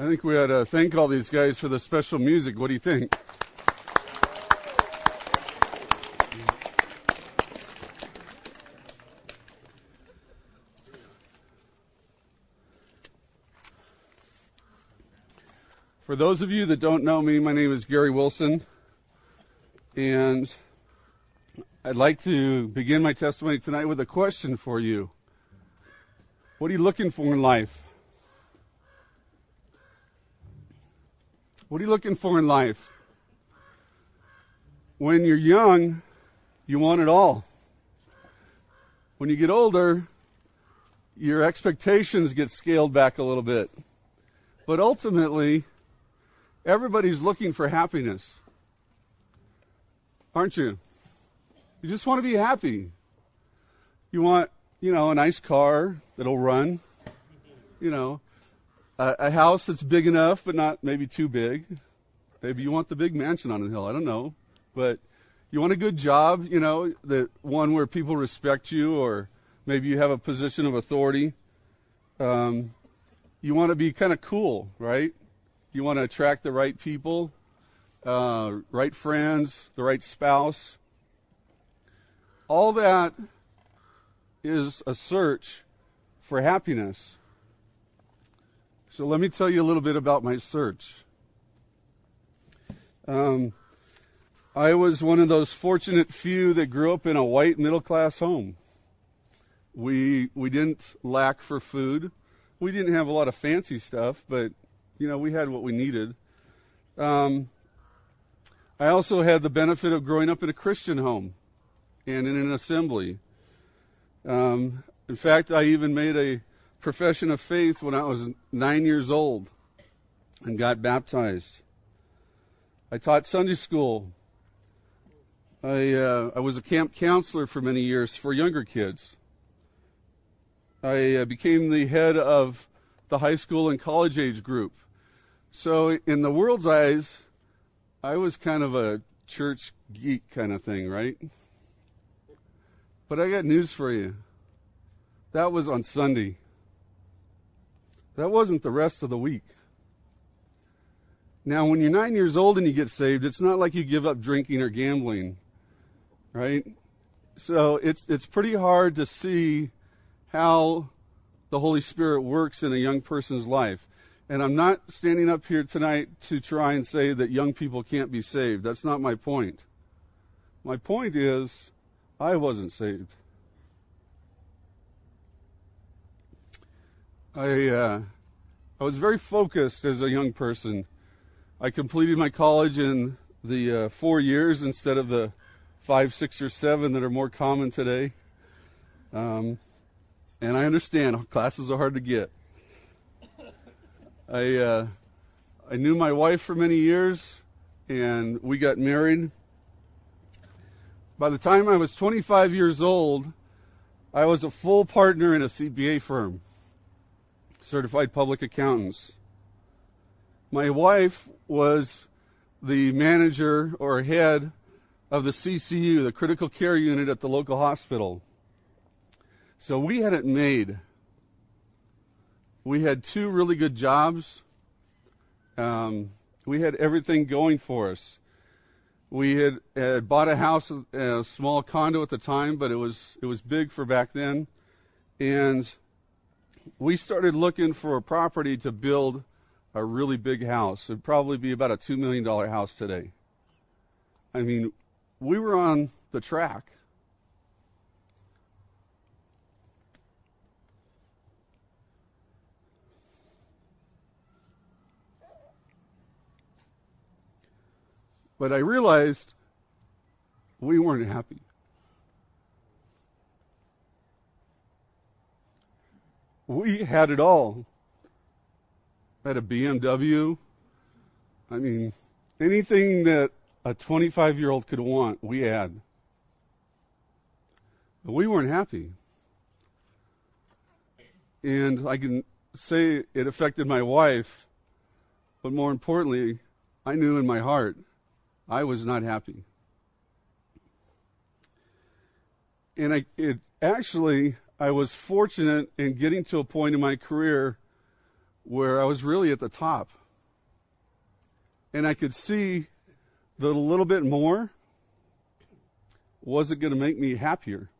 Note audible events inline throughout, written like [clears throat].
I think we ought to thank all these guys for the special music. What do you think? For those of you that don't know me, my name is Gary Wilson, and I'd like to begin my testimony tonight with a question for you. What are you looking for in life? What are you looking for in life? When you're young, you want it all. When you get older, your expectations get scaled back a little bit. But ultimately, everybody's looking for happiness. Aren't you? You just want to be happy. You want, you know, a nice car that'll run, you know, a, house that's big enough but not maybe too big. Maybe you want the big mansion on the hill. I don't know, but you want a good job, you know, the one where people respect you, or maybe you have a position of authority. Um, you want to be kind of cool, right? You want to attract the right people, uh, right friends, the right spouse. All that is a search for happiness. So let me tell you a little bit about my search. Um, I was one of those fortunate few that grew up in a white middle class home. We we didn't lack for food. We didn't have a lot of fancy stuff, but you know we had what we needed. Um, I also had the benefit of growing up in a Christian home and in an assembly. Um, in fact, I even made a profession of faith when I was nine years old and got baptized. I taught Sunday school. I, uh, I was a camp counselor for many years for younger kids. I uh, became the head of the high school and college age group. So, in the world's eyes, I was kind of a church geek kind of thing, right? But I got news for you. That was on Sunday. That wasn't the rest of the week. Now, when you're nine years old and you get saved, it's not like you give up drinking or gambling, right? So it's it's pretty hard to see how the Holy Spirit works in a young person's life. And I'm not standing up here tonight to try and say that young people can't be saved. That's not my point. My point is, I wasn't saved. I uh, I was very focused as a young person. I completed my college in the uh, four years instead of the five, six, or seven that are more common today. Um, and I understand classes are hard to get. I uh, I knew my wife for many years, and we got married. By the time I was 25 years old, I was a full partner in a CPA firm certified public accountants. My wife was the manager or head of the CCU, the critical care unit at the local hospital. So we had it made. We had two really good jobs. Um, we had everything going for us. We had, had bought a house, a small condo at the time, but it was it was big for back then, and we started looking for a property to build a really big house. It'd probably be about a $2 million house today. I mean, we were on the track. But I realized we weren't happy. We had it all. Had a BMW. I mean, anything that a 25 year old could want, we had. But we weren't happy. And I can say it affected my wife, but more importantly, I knew in my heart I was not happy. And I, it actually I was fortunate in getting to a point in my career where I was really at the top. And I could see that a little bit more wasn't going to make me happier.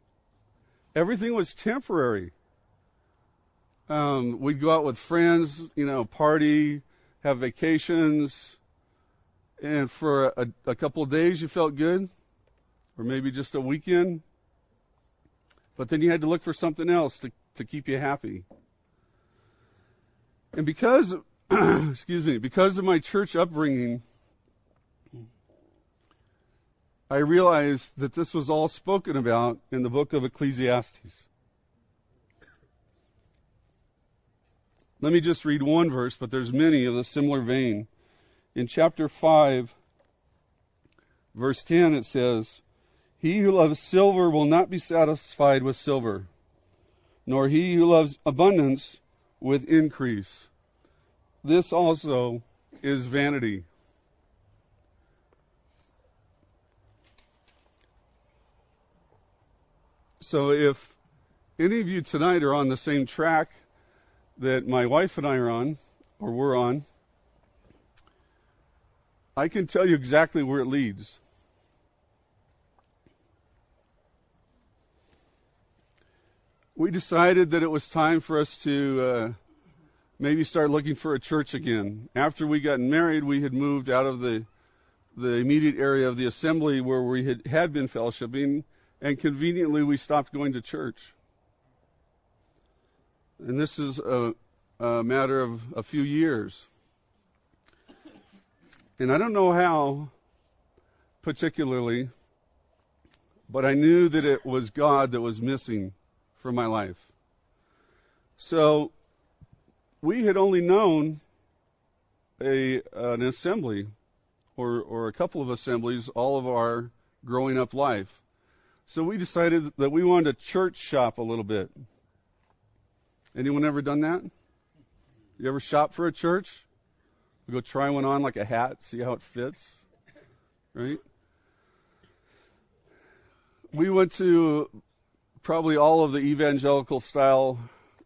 Everything was temporary. Um, we'd go out with friends, you know, party, have vacations, and for a, a couple of days you felt good, or maybe just a weekend. But then you had to look for something else to, to keep you happy. And because, [clears throat] excuse me, because of my church upbringing, I realized that this was all spoken about in the book of Ecclesiastes. Let me just read one verse, but there's many of a similar vein. In chapter 5, verse 10, it says, He who loves silver will not be satisfied with silver, nor he who loves abundance with increase. This also is vanity. So if any of you tonight are on the same track that my wife and I are on, or we're on, I can tell you exactly where it leads. We decided that it was time for us to uh, maybe start looking for a church again. After we got married, we had moved out of the the immediate area of the assembly where we had, had been fellowshipping, and conveniently we stopped going to church. And this is a, a matter of a few years. And I don't know how particularly, but I knew that it was God that was missing from my life. So we had only known a an assembly or or a couple of assemblies all of our growing up life. So we decided that we wanted to church shop a little bit. Anyone ever done that? You ever shop for a church? We go try one on like a hat, see how it fits. Right? We went to probably all of the evangelical style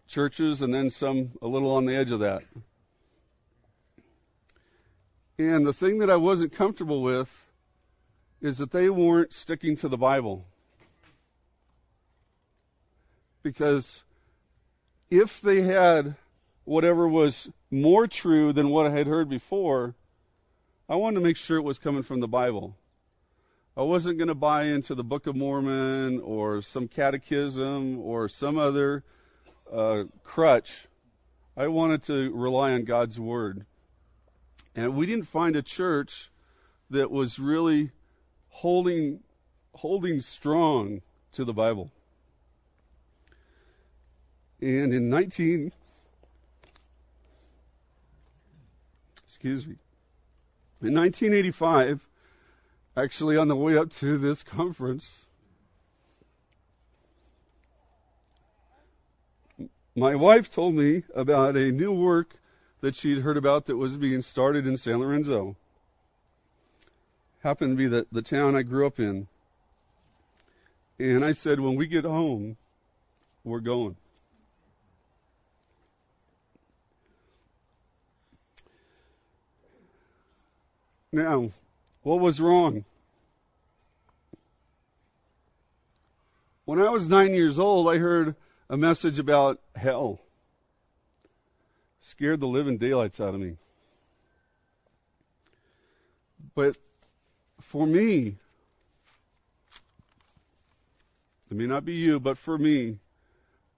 churches and then some a little on the edge of that. And the thing that I wasn't comfortable with is that they weren't sticking to the Bible. Because if they had whatever was more true than what I had heard before, I wanted to make sure it was coming from the Bible. I wasn't going to buy into the Book of Mormon or some catechism or some other uh, crutch. I wanted to rely on God's Word. And we didn't find a church that was really holding, holding strong to the Bible. And in 19, excuse me, in 1985, actually on the way up to this conference, my wife told me about a new work that she'd heard about that was being started in San Lorenzo. Happened to be the, the town I grew up in. And I said, when we get home, we're going. Now, what was wrong? When I was nine years old, I heard a message about hell. Scared the living daylights out of me. But for me, it may not be you, but for me,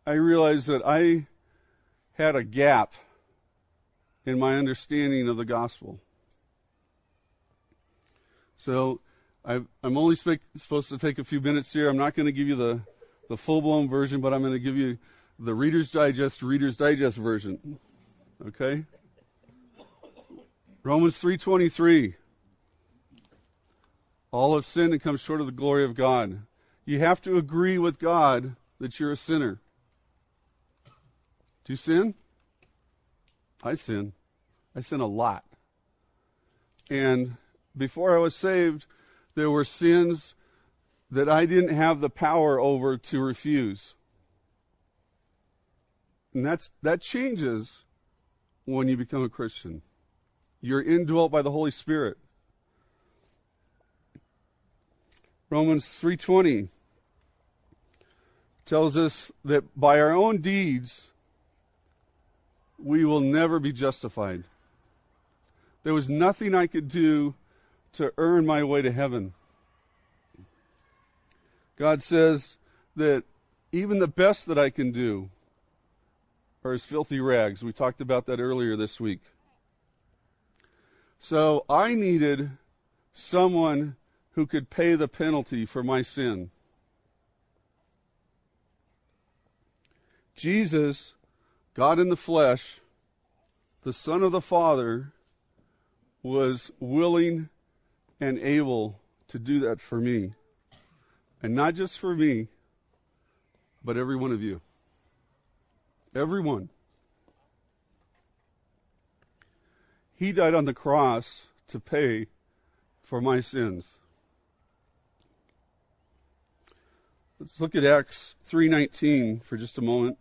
I realized that I had a gap in my understanding of the gospel. So i am only sp- supposed to take a few minutes here. I'm not going to give you the, the full blown version, but I'm going to give you the Reader's Digest, Reader's Digest version. Okay? Romans 3:23. All have sinned and come short of the glory of God. You have to agree with God that you're a sinner. Do you sin? I sin. I sin a lot. And before I was saved, there were sins that I didn't have the power over to refuse. And that's, that changes when you become a Christian. You're indwelt by the Holy Spirit. Romans 3:20 tells us that by our own deeds we will never be justified. There was nothing I could do to earn my way to heaven. God says that even the best that I can do are as filthy rags. We talked about that earlier this week. So I needed someone who could pay the penalty for my sin. Jesus, God in the flesh, the Son of the Father, was willing and able to do that for me. And not just for me, but every one of you. Everyone. He died on the cross to pay for my sins. Let's look at Acts 3:19 for just a moment.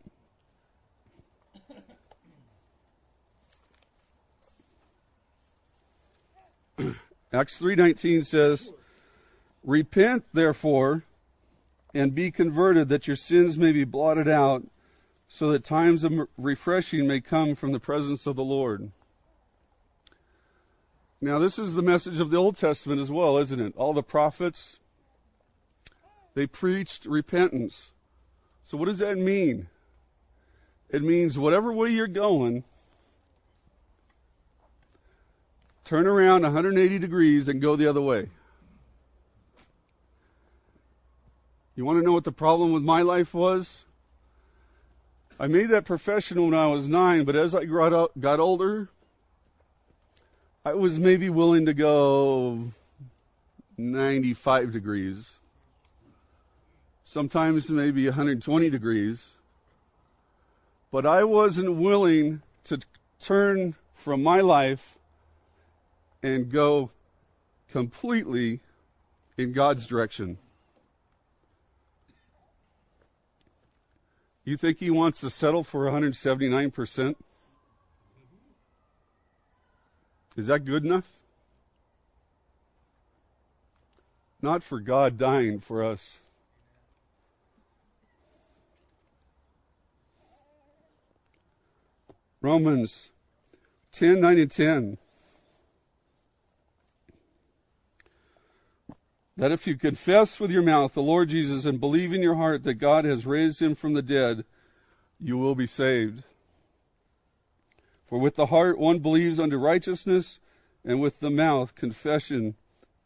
[clears throat] Acts 3:19 says, "Repent therefore and be converted that your sins may be blotted out, so that times of refreshing may come from the presence of the Lord." Now, this is the message of the Old Testament as well, isn't it? All the prophets, they preached repentance. So, what does that mean? It means whatever way you're going, turn around 180 degrees and go the other way. You want to know what the problem with my life was? I made that profession when I was nine, but as I got, got older, I was maybe willing to go 95 degrees, sometimes maybe 120 degrees, but I wasn't willing to turn from my life and go completely in God's direction. You think he wants to settle for 179%? Is that good enough? Not for God dying for us. Romans 10 9 and 10. That if you confess with your mouth the Lord Jesus and believe in your heart that God has raised him from the dead, you will be saved. For with the heart one believes unto righteousness, and with the mouth confession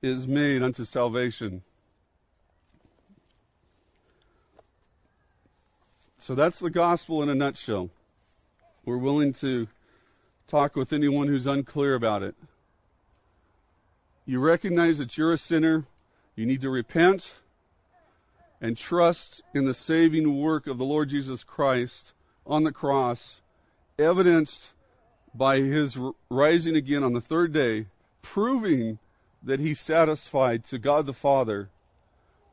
is made unto salvation. So that's the gospel in a nutshell. We're willing to talk with anyone who's unclear about it. You recognize that you're a sinner. You need to repent and trust in the saving work of the Lord Jesus Christ on the cross, evidenced by his rising again on the third day, proving that he satisfied to God the Father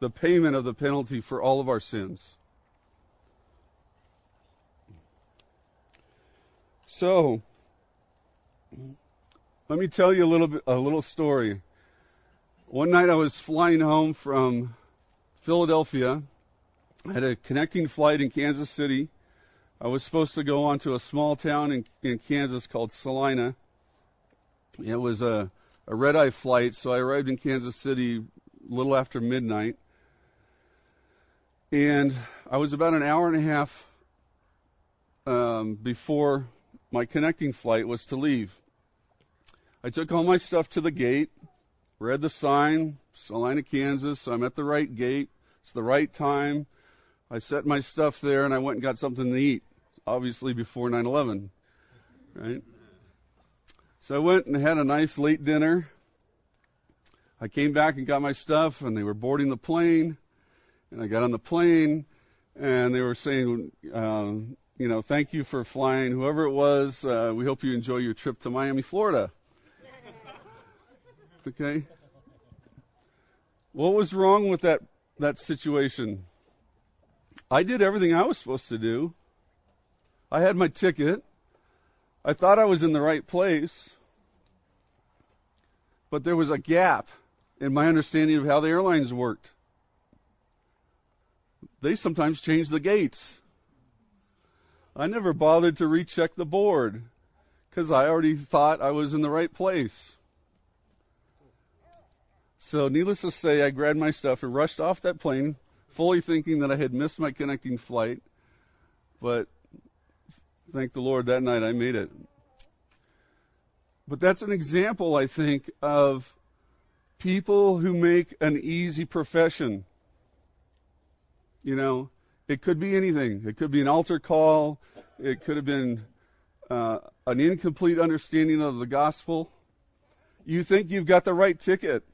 the payment of the penalty for all of our sins. So, let me tell you a little bit, a little story. One night I was flying home from Philadelphia. I had a connecting flight in Kansas City I was supposed to go on to a small town in, in Kansas called Salina. It was a, a red eye flight, so I arrived in Kansas City a little after midnight. And I was about an hour and a half um, before my connecting flight was to leave. I took all my stuff to the gate, read the sign, Salina, Kansas. I'm at the right gate. It's the right time. I set my stuff there and I went and got something to eat, obviously before 9 11. Right? So I went and had a nice late dinner. I came back and got my stuff, and they were boarding the plane. And I got on the plane, and they were saying, um, you know, thank you for flying. Whoever it was, uh, we hope you enjoy your trip to Miami, Florida. Okay? What was wrong with that, that situation? I did everything I was supposed to do. I had my ticket. I thought I was in the right place, but there was a gap in my understanding of how the airlines worked. They sometimes change the gates. I never bothered to recheck the board because I already thought I was in the right place. So, needless to say, I grabbed my stuff and rushed off that plane, fully thinking that I had missed my connecting flight. But thank the Lord that night I made it. But that's an example, I think, of people who make an easy profession. You know, it could be anything. It could be an altar call. It could have been uh, an incomplete understanding of the gospel. You think you've got the right ticket.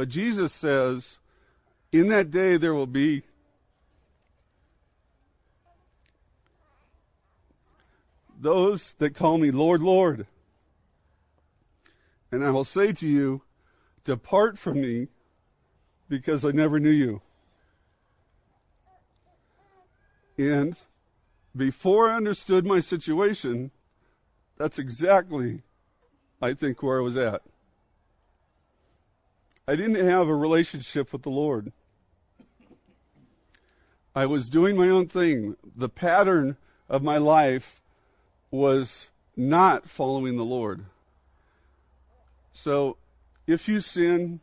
But Jesus says, in that day there will be those that call me Lord, Lord. And I will say to you, Depart from me, because I never knew you. And before I understood my situation, that's exactly, I think, where I was at. I didn't have a relationship with the Lord. I was doing my own thing. The pattern of my life was not following the Lord. So, if you sin,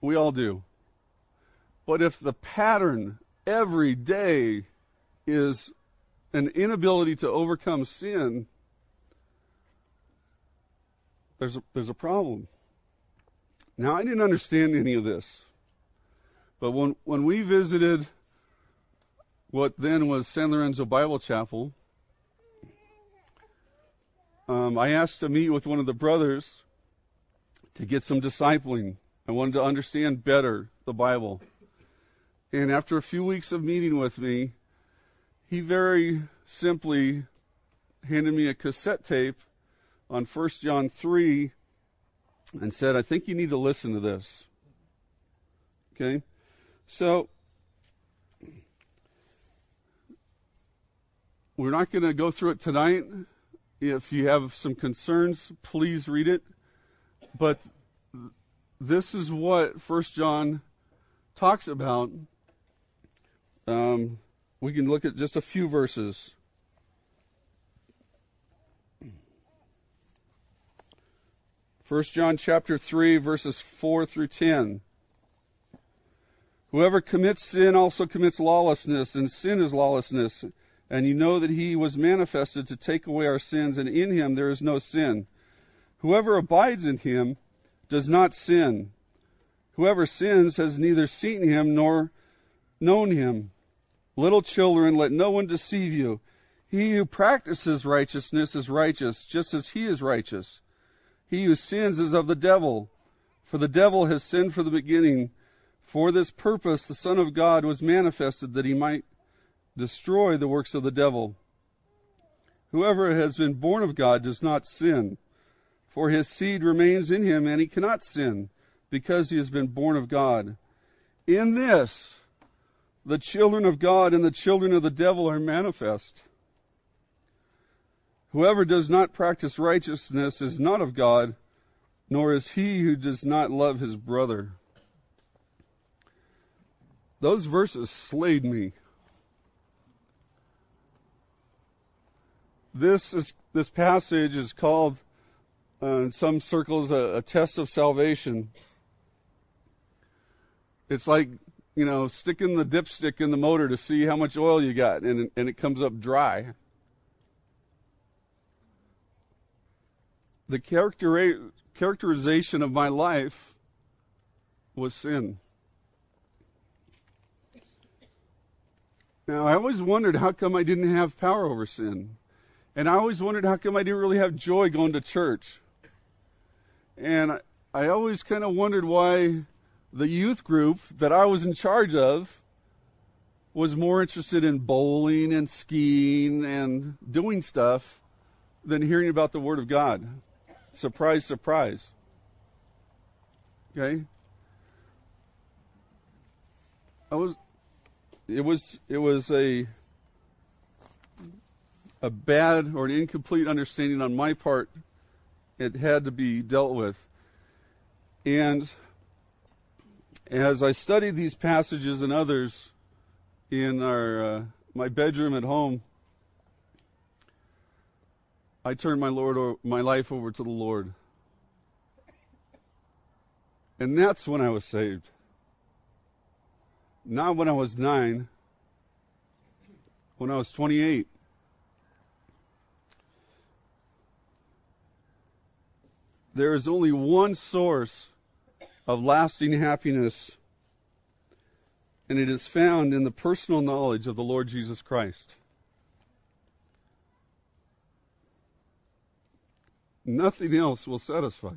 we all do. But if the pattern every day is an inability to overcome sin, there's a, there's a problem. Now, I didn't understand any of this. But when, when we visited what then was San Lorenzo Bible Chapel, um, I asked to meet with one of the brothers to get some discipling. I wanted to understand better the Bible. And after a few weeks of meeting with me, he very simply handed me a cassette tape on 1 John 3 and said, I think you need to listen to this. Okay? So, we're not going to go through it tonight. If you have some concerns, please read it. But this is what First John talks about. Um, we can look at just a few verses. First John chapter 3 verses 4 through 10. Whoever commits sin also commits lawlessness, and sin is lawlessness. And you know that he was manifested to take away our sins, and in him there is no sin. Whoever abides in him does not sin. Whoever sins has neither seen him nor known him. Little children, let no one deceive you. He who practices righteousness is righteous, just as he is righteous. He who sins is of the devil, for the devil has sinned from the beginning. For this purpose the Son of God was manifested that he might destroy the works of the devil. Whoever has been born of God does not sin, for his seed remains in him, and he cannot sin, because he has been born of God. In this, the children of God and the children of the devil are manifest. Whoever does not practice righteousness is not of God, nor is he who does not love his brother. Those verses slayed me. This is this passage is called uh, in some circles a, a test of salvation. It's like you know sticking the dipstick in the motor to see how much oil you got, and and it comes up dry. The character, characterization of my life was sin. Now, I always wondered how come I didn't have power over sin. And I always wondered how come I didn't really have joy going to church. And I, I always kind of wondered why the youth group that I was in charge of was more interested in bowling and skiing and doing stuff than hearing about the Word of God. Surprise, surprise. Okay? I was it was it was a a bad or an incomplete understanding on my part. It had to be dealt with. And as I studied these passages and others in our uh, my bedroom at home, I turned my Lord my life over to the Lord. And that's when I was saved. Not when I was 9, when I was 28. There is only one source of lasting happiness, and it is found in the personal knowledge of the Lord Jesus Christ. Nothing else will satisfy.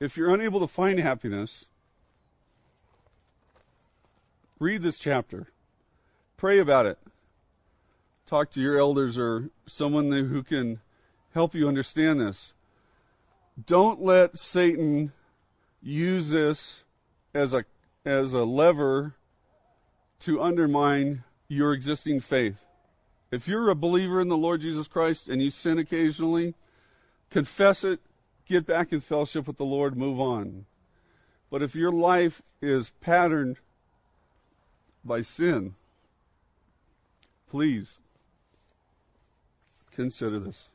If you're unable to find happiness, read this chapter. Pray about it. Talk to your elders or someone who can help you understand this. Don't let Satan use this as a as a lever to undermine your existing faith. If you're a believer in the Lord Jesus Christ and you sin occasionally, confess it, get back in fellowship with the Lord, move on. But if your life is patterned by sin, please consider this.